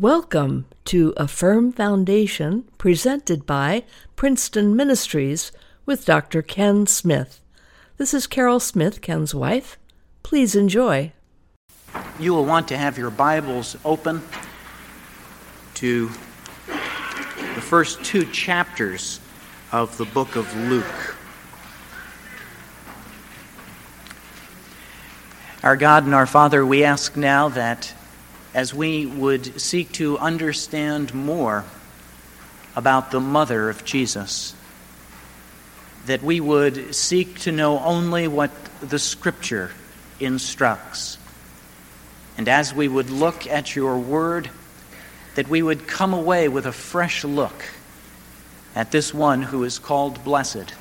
Welcome to A Firm Foundation presented by Princeton Ministries with Dr. Ken Smith. This is Carol Smith, Ken's wife. Please enjoy. You will want to have your Bibles open to the first two chapters of the book of Luke. Our God and our Father, we ask now that as we would seek to understand more about the mother of Jesus. That we would seek to know only what the Scripture instructs. And as we would look at your word, that we would come away with a fresh look at this one who is called blessed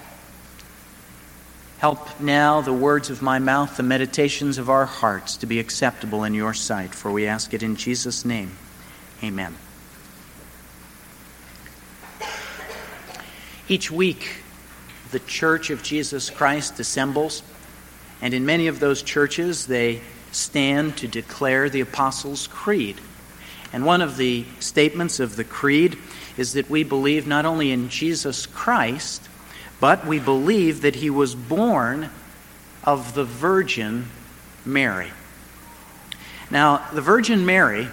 Help now the words of my mouth, the meditations of our hearts to be acceptable in your sight, for we ask it in Jesus' name. Amen. Each week, the Church of Jesus Christ assembles, and in many of those churches, they stand to declare the Apostles' Creed. And one of the statements of the Creed is that we believe not only in Jesus Christ, but we believe that he was born of the Virgin Mary. Now, the Virgin Mary,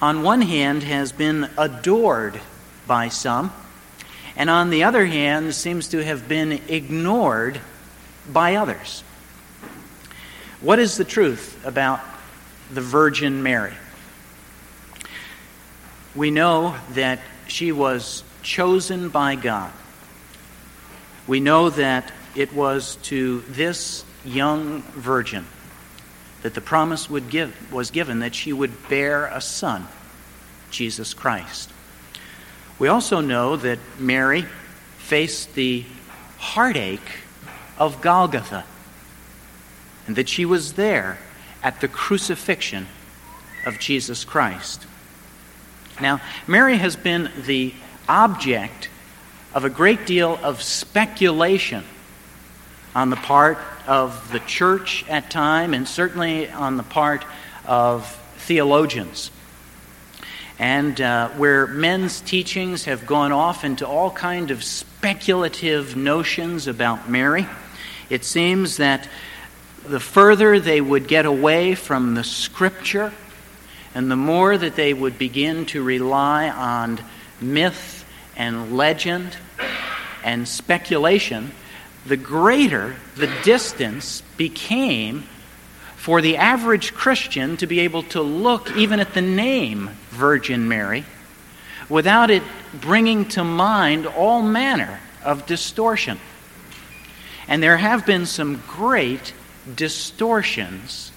on one hand, has been adored by some, and on the other hand, seems to have been ignored by others. What is the truth about the Virgin Mary? We know that she was chosen by God we know that it was to this young virgin that the promise give, was given that she would bear a son, Jesus Christ. We also know that Mary faced the heartache of Golgotha and that she was there at the crucifixion of Jesus Christ. Now, Mary has been the object of a great deal of speculation on the part of the church at time and certainly on the part of theologians. And uh, where men's teachings have gone off into all kind of speculative notions about mary it seems that the further they would get away from the scripture and the more that they would begin to rely on myth and legend and speculation, the greater the distance became for the average Christian to be able to look even at the name Virgin Mary without it bringing to mind all manner of distortion. And there have been some great distortions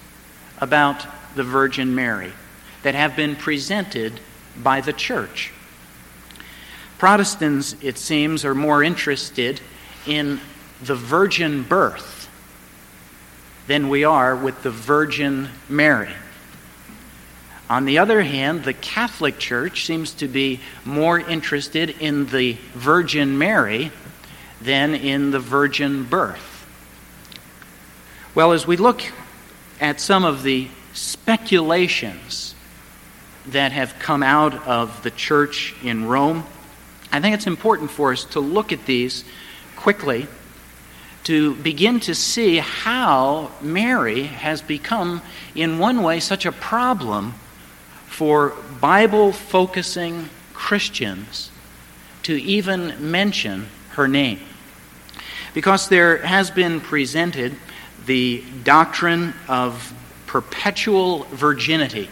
about the Virgin Mary that have been presented by the church. Protestants, it seems, are more interested in the virgin birth than we are with the Virgin Mary. On the other hand, the Catholic Church seems to be more interested in the Virgin Mary than in the virgin birth. Well, as we look at some of the speculations that have come out of the church in Rome, I think it's important for us to look at these quickly to begin to see how Mary has become, in one way, such a problem for Bible focusing Christians to even mention her name. Because there has been presented the doctrine of perpetual virginity.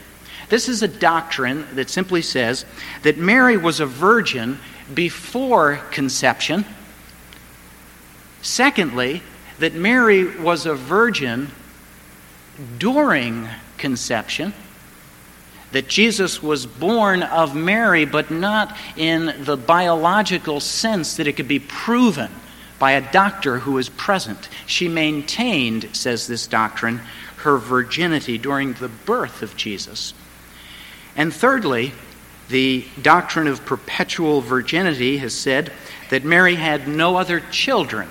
This is a doctrine that simply says that Mary was a virgin before conception. Secondly, that Mary was a virgin during conception. That Jesus was born of Mary, but not in the biological sense that it could be proven by a doctor who was present. She maintained, says this doctrine, her virginity during the birth of Jesus. And thirdly, the doctrine of perpetual virginity has said that Mary had no other children,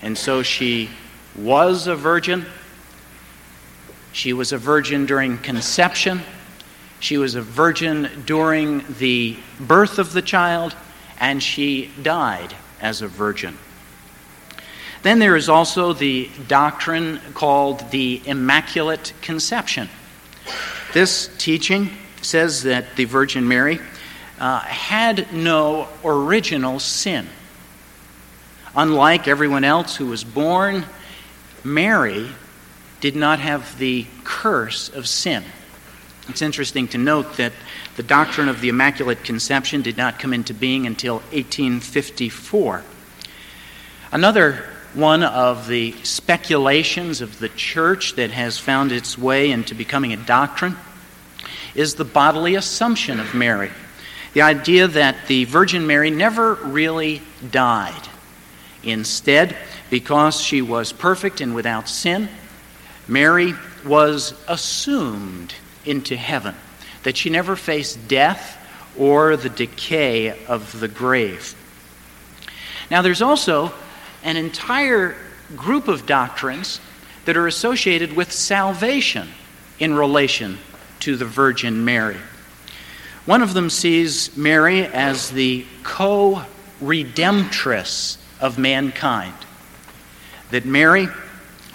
and so she was a virgin. She was a virgin during conception, She was a virgin during the birth of the child, and she died as a virgin. Then there is also the doctrine called the Immaculate Conception. This teaching says that the Virgin Mary uh, had no original sin. Unlike everyone else who was born, Mary did not have the curse of sin. It's interesting to note that the doctrine of the Immaculate Conception did not come into being until 1854. Another one of the speculations of the church that has found its way into becoming a doctrine is the bodily assumption of Mary. The idea that the Virgin Mary never really died. Instead, because she was perfect and without sin, Mary was assumed into heaven, that she never faced death or the decay of the grave. Now, there's also an entire group of doctrines that are associated with salvation in relation to the Virgin Mary. One of them sees Mary as the co redemptress of mankind. That Mary,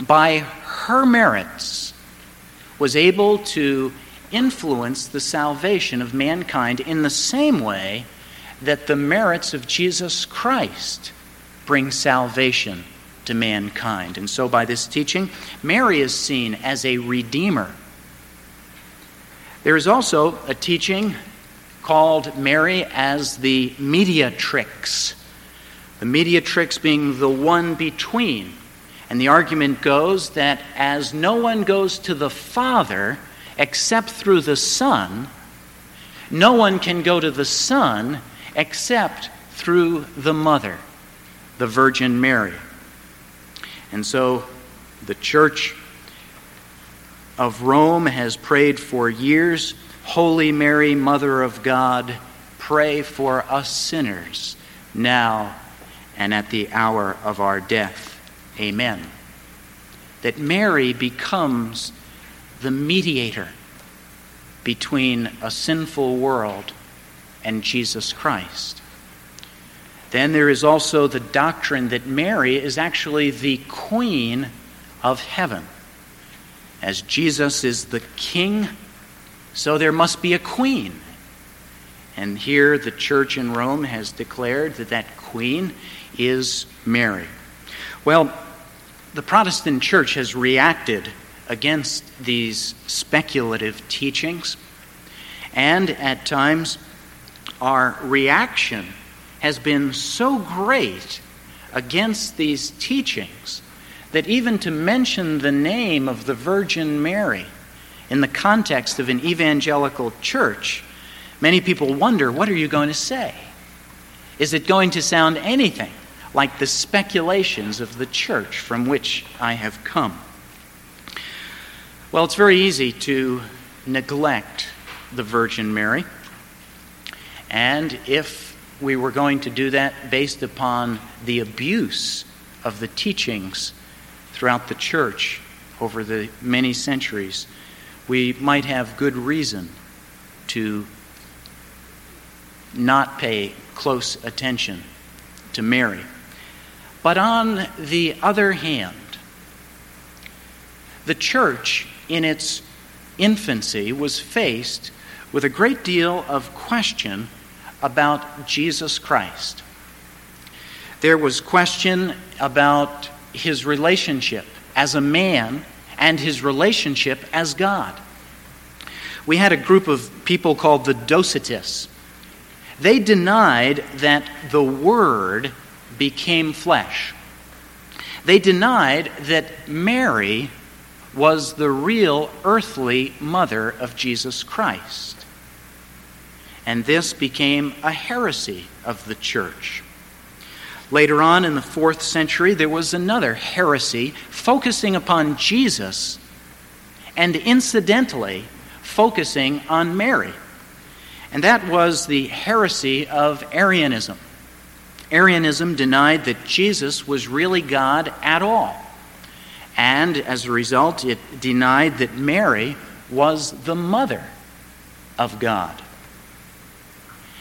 by her merits, was able to influence the salvation of mankind in the same way that the merits of Jesus Christ bring salvation to mankind. And so, by this teaching, Mary is seen as a redeemer. There is also a teaching called Mary as the mediatrix. The mediatrix being the one between. And the argument goes that as no one goes to the Father except through the Son, no one can go to the Son except through the Mother, the Virgin Mary. And so the Church of Rome has prayed for years Holy Mary, Mother of God, pray for us sinners now and at the hour of our death. Amen. That Mary becomes the mediator between a sinful world and Jesus Christ. Then there is also the doctrine that Mary is actually the queen of heaven. As Jesus is the king so there must be a queen. And here the church in Rome has declared that that queen is Mary. Well, the Protestant church has reacted against these speculative teachings, and at times our reaction has been so great against these teachings that even to mention the name of the Virgin Mary in the context of an evangelical church, many people wonder what are you going to say? Is it going to sound anything like the speculations of the church from which I have come? Well, it's very easy to neglect the Virgin Mary. And if we were going to do that based upon the abuse of the teachings throughout the church over the many centuries, we might have good reason to not pay close attention to Mary. But on the other hand, the church in its infancy was faced with a great deal of question about Jesus Christ. There was question about his relationship as a man and his relationship as God. We had a group of people called the Docetists. They denied that the Word became flesh. They denied that Mary was the real earthly mother of Jesus Christ. And this became a heresy of the church. Later on in the fourth century, there was another heresy focusing upon Jesus and incidentally focusing on Mary. And that was the heresy of Arianism. Arianism denied that Jesus was really God at all. And as a result, it denied that Mary was the mother of God.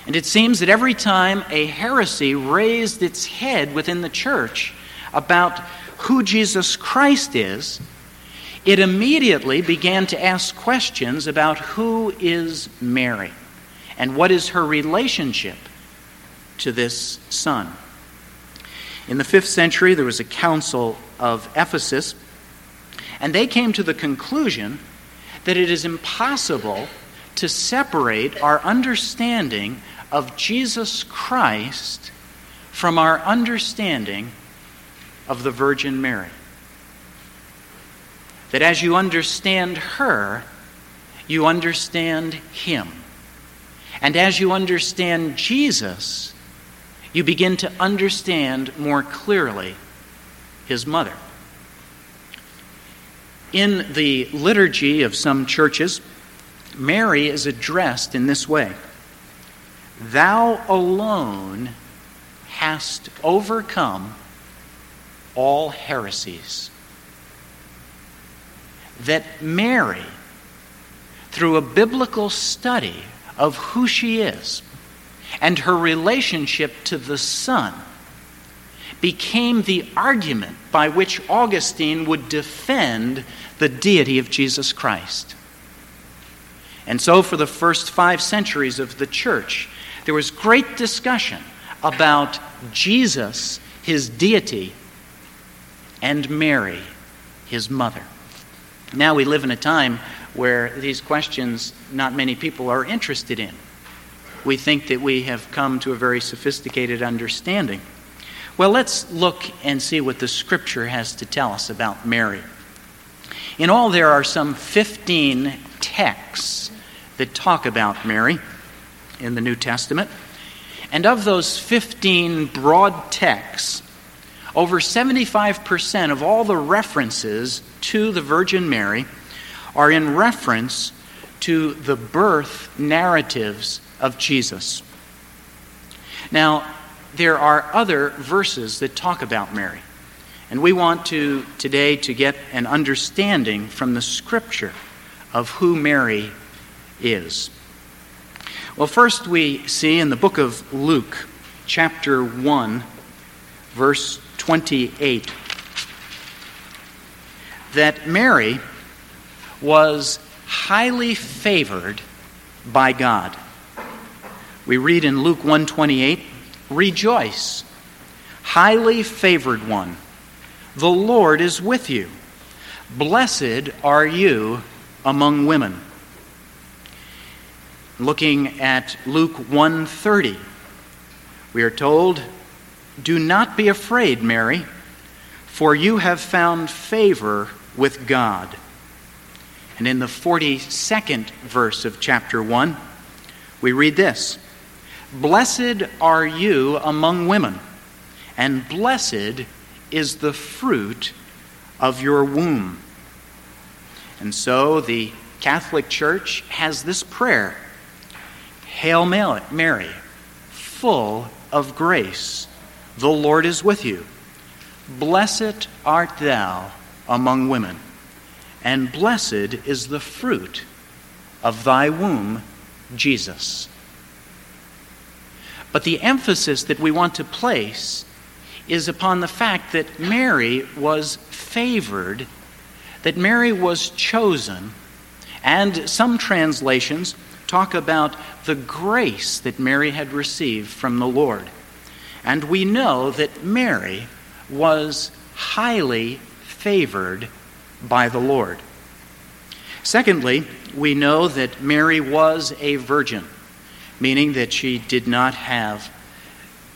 And it seems that every time a heresy raised its head within the church about who Jesus Christ is, it immediately began to ask questions about who is Mary and what is her relationship to this son. In the fifth century, there was a council of Ephesus, and they came to the conclusion that it is impossible to separate our understanding of Jesus Christ from our understanding of the Virgin Mary. That as you understand her, you understand Him. And as you understand Jesus, you begin to understand more clearly His mother. In the liturgy of some churches, Mary is addressed in this way Thou alone hast overcome all heresies. That Mary, through a biblical study of who she is and her relationship to the Son, became the argument by which Augustine would defend the deity of Jesus Christ. And so, for the first five centuries of the church, there was great discussion about Jesus, his deity, and Mary, his mother. Now we live in a time where these questions not many people are interested in. We think that we have come to a very sophisticated understanding. Well, let's look and see what the scripture has to tell us about Mary. In all, there are some 15 texts that talk about Mary in the New Testament. And of those 15 broad texts, over 75% of all the references to the Virgin Mary are in reference to the birth narratives of Jesus. Now, there are other verses that talk about Mary. And we want to today to get an understanding from the scripture of who Mary is. Well, first we see in the book of Luke, chapter 1, verse 28, that Mary was highly favored by God. We read in Luke 128, "Rejoice, highly favored one, the Lord is with you. Blessed are you among women." Looking at Luke 1:30. we are told do not be afraid, Mary, for you have found favor with God. And in the 42nd verse of chapter 1, we read this Blessed are you among women, and blessed is the fruit of your womb. And so the Catholic Church has this prayer Hail Mary, full of grace. The Lord is with you. Blessed art thou among women, and blessed is the fruit of thy womb, Jesus. But the emphasis that we want to place is upon the fact that Mary was favored, that Mary was chosen, and some translations talk about the grace that Mary had received from the Lord. And we know that Mary was highly favored by the Lord. Secondly, we know that Mary was a virgin, meaning that she did not have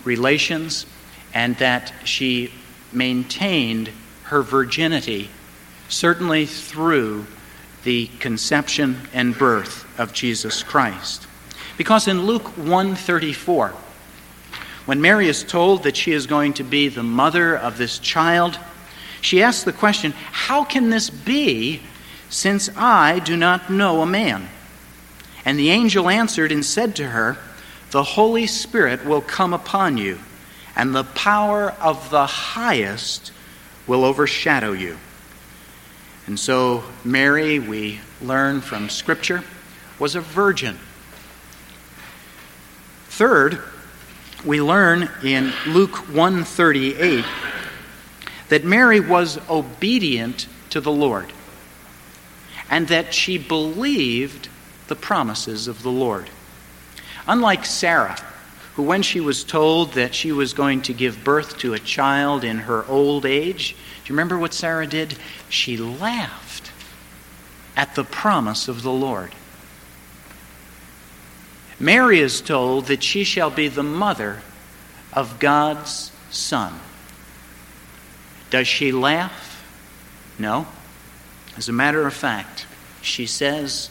relations and that she maintained her virginity, certainly through the conception and birth of Jesus Christ. Because in Luke 134, when Mary is told that she is going to be the mother of this child, she asks the question, How can this be since I do not know a man? And the angel answered and said to her, The Holy Spirit will come upon you, and the power of the highest will overshadow you. And so, Mary, we learn from Scripture, was a virgin Third, we learn in Luke 138 that Mary was obedient to the Lord and that she believed the promises of the Lord. Unlike Sarah, who, when she was told that she was going to give birth to a child in her old age, do you remember what Sarah did? She laughed at the promise of the Lord. Mary is told that she shall be the mother of God's Son. Does she laugh? No. As a matter of fact, she says,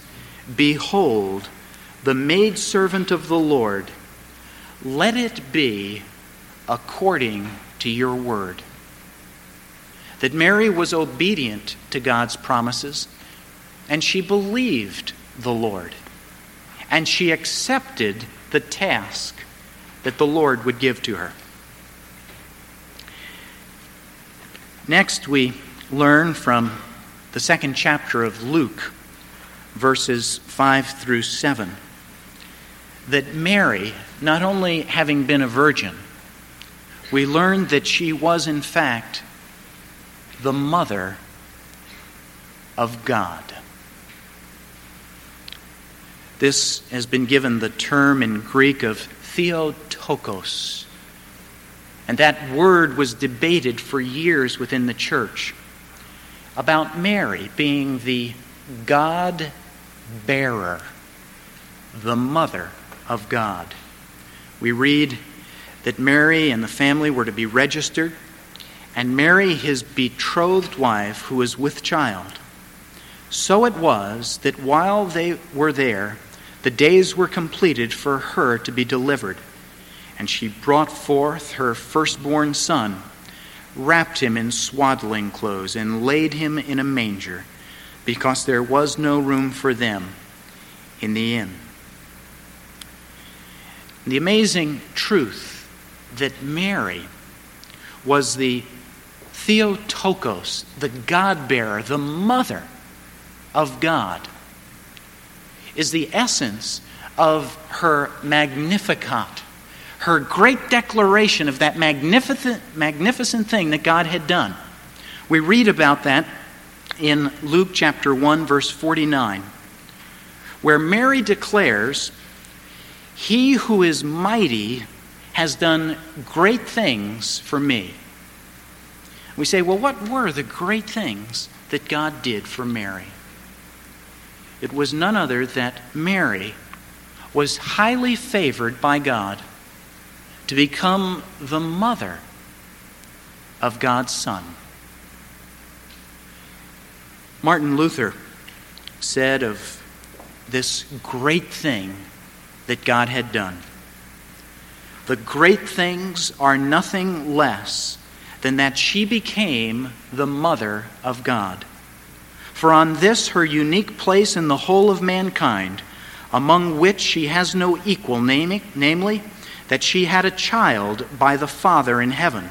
Behold, the maidservant of the Lord, let it be according to your word. That Mary was obedient to God's promises, and she believed the Lord, and she accepted the task that the Lord would give to her. Next, we learn from the second chapter of Luke, verses 5 through 7, that Mary, not only having been a virgin, we learn that she was, in fact, the mother of God. This has been given the term in Greek of Theotokos. And that word was debated for years within the church about Mary being the God bearer, the mother of God. We read that Mary and the family were to be registered, and Mary, his betrothed wife, who was with child. So it was that while they were there, the days were completed for her to be delivered. And she brought forth her firstborn son, wrapped him in swaddling clothes, and laid him in a manger, because there was no room for them in the inn. The amazing truth that Mary was the Theotokos, the God bearer, the mother of God, is the essence of her Magnificat, her great declaration of that magnificent, magnificent thing that God had done. We read about that in Luke chapter 1, verse 49, where Mary declares, He who is mighty has done great things for me. We say, well, what were the great things that God did for Mary? It was none other that Mary was highly favored by God to become the mother of God's Son. Martin Luther said of this great thing that God had done the great things are nothing less than that she became the mother of God. For on this her unique place in the whole of mankind, among which she has no equal, namely, that she had a child by the Father in heaven,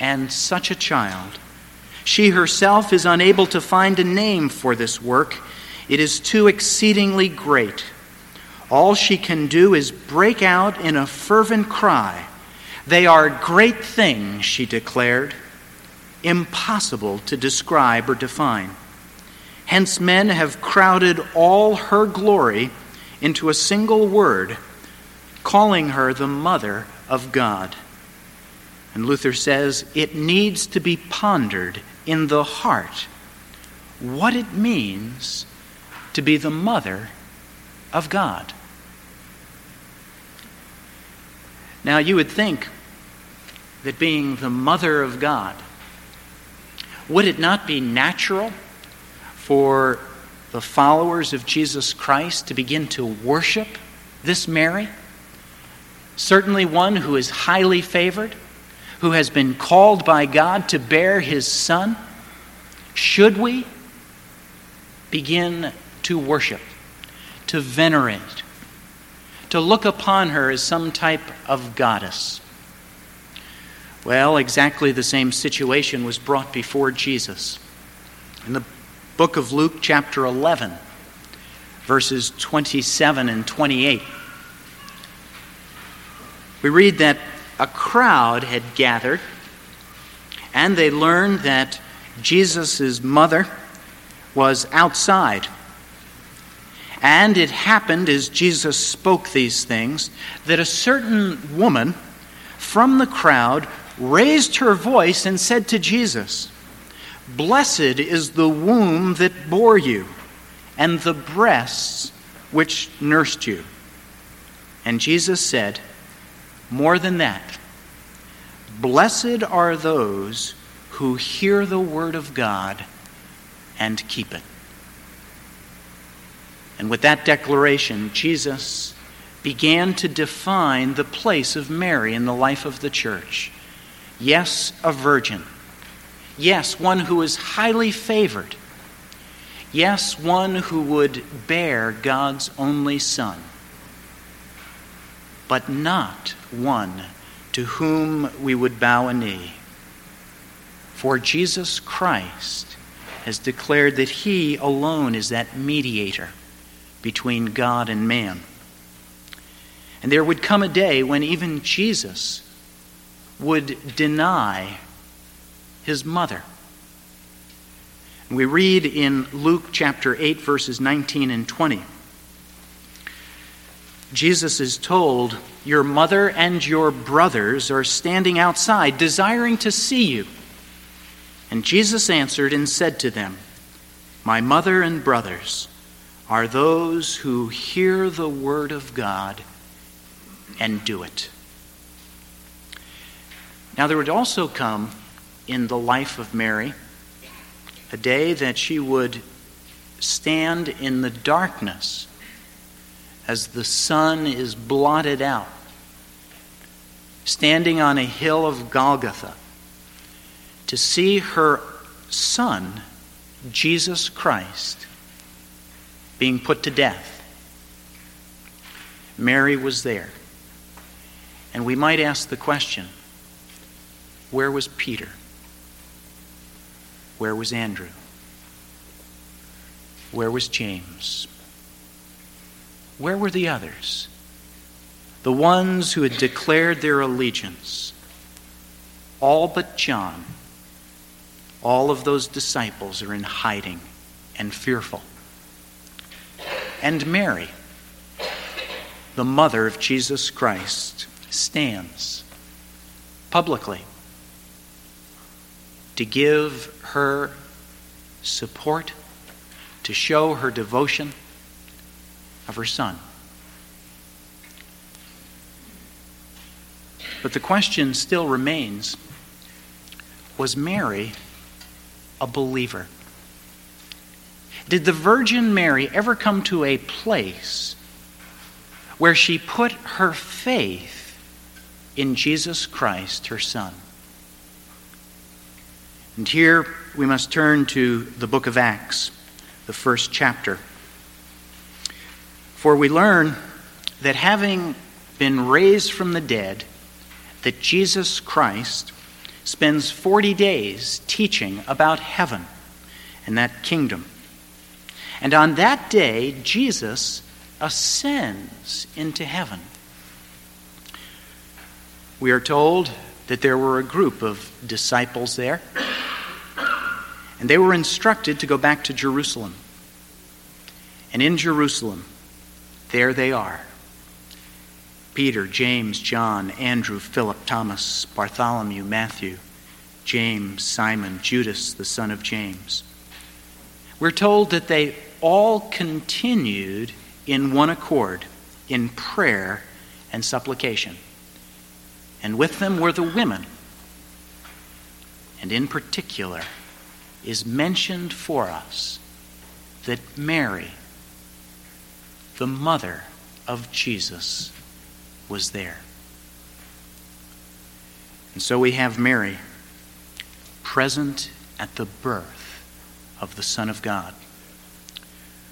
and such a child. She herself is unable to find a name for this work, it is too exceedingly great. All she can do is break out in a fervent cry. They are great things, she declared, impossible to describe or define. Hence, men have crowded all her glory into a single word, calling her the Mother of God. And Luther says it needs to be pondered in the heart what it means to be the mother of God. Now, you would think that being the mother of God, would it not be natural for the followers of Jesus Christ to begin to worship this Mary? Certainly one who is highly favored, who has been called by God to bear his son. Should we begin to worship, to venerate, to look upon her as some type of goddess? Well, exactly the same situation was brought before Jesus. In the book of Luke, chapter 11, verses 27 and 28. we read that a crowd had gathered and they learned that Jesus' mother was outside. And it happened as Jesus spoke these things that a certain woman from the crowd raised her voice and said to Jesus, Blessed is the womb that bore you, and the breasts which nursed you. And Jesus said, More than that, blessed are those who hear the word of God and keep it. And with that declaration, Jesus began to define the place of Mary in the life of the church. Yes, a virgin. Yes, one who is highly favored. Yes, one who would bear God's only Son. But not one to whom we would bow a knee. For Jesus Christ has declared that he alone is that mediator between God and man. And there would come a day when even Jesus would deny his mother. We read in Luke chapter 8, verses 19 and 20. Jesus is told, Your mother and your brothers are standing outside, desiring to see you. And Jesus answered and said to them, My mother and brothers are those who hear the word of God and do it. Now, there would also come in the life of Mary a day that she would stand in the darkness as the sun is blotted out, standing on a hill of Golgotha to see her son, Jesus Christ, being put to death. Mary was there. And we might ask the question where was Peter? Where was Andrew? Where was James? Where were the others? The ones who had declared their allegiance. All but John. All of those disciples are in hiding and fearful. And Mary, the mother of Jesus Christ, stands publicly to give her support, to show her devotion of her son. But the question still remains was Mary a believer? Did the Virgin Mary ever come to a place where she put her faith in Jesus Christ, her Son? And here we must turn to the book of Acts, the first chapter. For we learn that having been raised from the dead, that Jesus Christ spends 40 days teaching about heaven and that kingdom. And on that day, Jesus ascends into heaven. We are told that there were a group of disciples there and they were instructed to go back to Jerusalem. And in Jerusalem, there they are Peter, James, John, Andrew, Philip, Thomas, Bartholomew, Matthew, James, Simon, Judas, the son of James. We're told that they all continued in one accord in prayer and supplication. And with them were the women, and in particular, is mentioned for us that Mary, the mother of Jesus, was there. And so we have Mary present at the birth of the Son of God.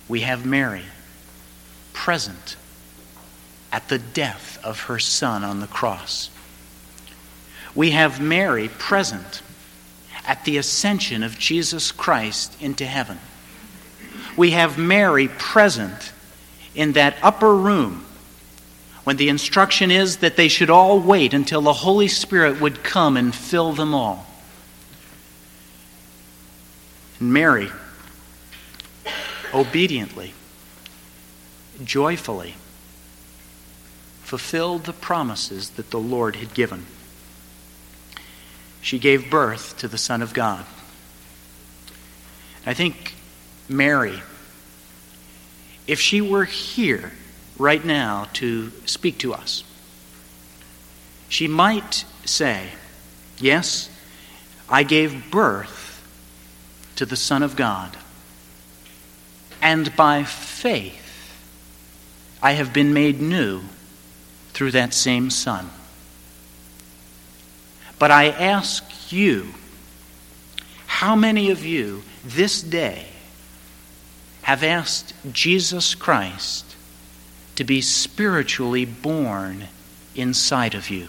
We have Mary present at the death of her Son on the cross. We have Mary present at the ascension of Jesus Christ into heaven. We have Mary present in that upper room when the instruction is that they should all wait until the Holy Spirit would come and fill them all. And Mary, obediently, joyfully, fulfilled the promises that the Lord had given. She gave birth to the Son of God. I think Mary, if she were here right now to speak to us, she might say, Yes, I gave birth to the Son of God. And by faith, I have been made new through that same Son. But I ask you, how many of you this day have asked Jesus Christ to be spiritually born inside of you,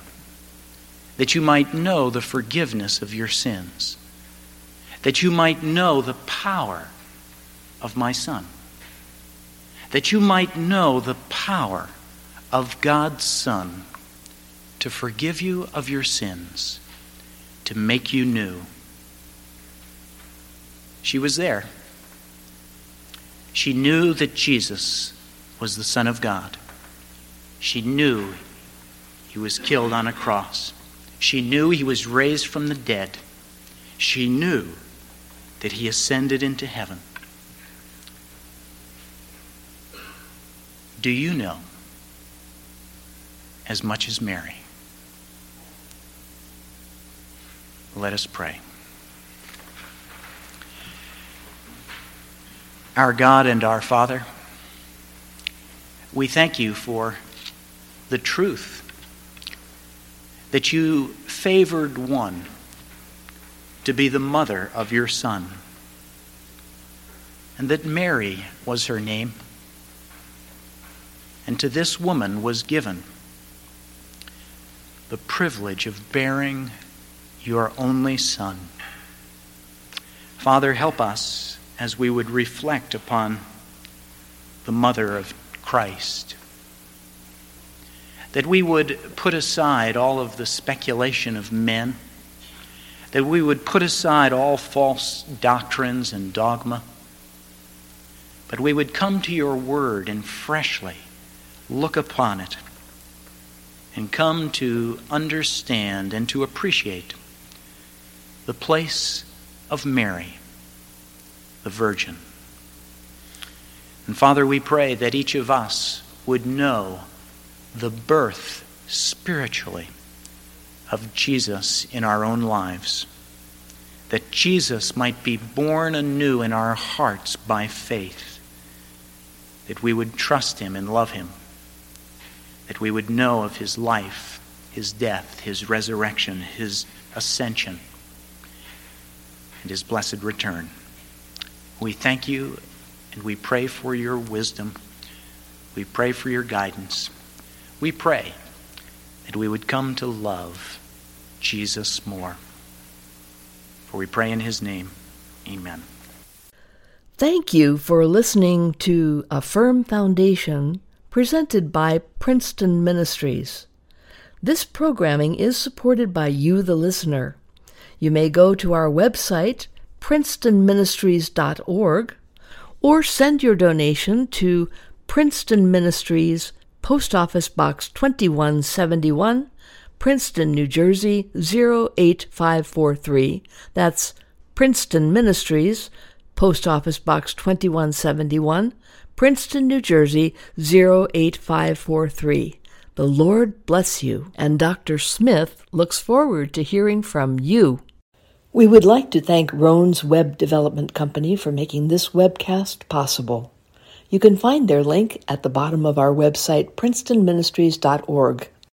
that you might know the forgiveness of your sins, that you might know the power of my Son, that you might know the power of God's Son to forgive you of your sins, to make you new. She was there. She knew that Jesus was the Son of God. She knew he was killed on a cross. She knew he was raised from the dead. She knew that he ascended into heaven. Do you know as much as Mary? Let us pray. Our God and our Father, we thank you for the truth that you favored one to be the mother of your Son, and that Mary was her name, and to this woman was given the privilege of bearing your only Son. Father, help us as we would reflect upon the mother of Christ. That we would put aside all of the speculation of men, that we would put aside all false doctrines and dogma, but we would come to your word and freshly look upon it and come to understand and to appreciate the place of Mary, the Virgin. And Father, we pray that each of us would know the birth spiritually of Jesus in our own lives. That Jesus might be born anew in our hearts by faith. That we would trust him and love him. That we would know of his life, his death, his resurrection, his ascension and his blessed return. We thank you and we pray for your wisdom. We pray for your guidance. We pray that we would come to love Jesus more. For we pray in his name. Amen. Thank you for listening to A Firm Foundation presented by Princeton Ministries. This programming is supported by you, the listener. You may go to our website, princetonministries.org, or send your donation to Princeton Ministries, Post Office Box 2171, Princeton, New Jersey 08543. That's Princeton Ministries, Post Office Box 2171, Princeton, New Jersey 08543. The Lord bless you, and Dr. Smith looks forward to hearing from you. We would like to thank Roan's Web Development Company for making this webcast possible. You can find their link at the bottom of our website, princetonministries.org.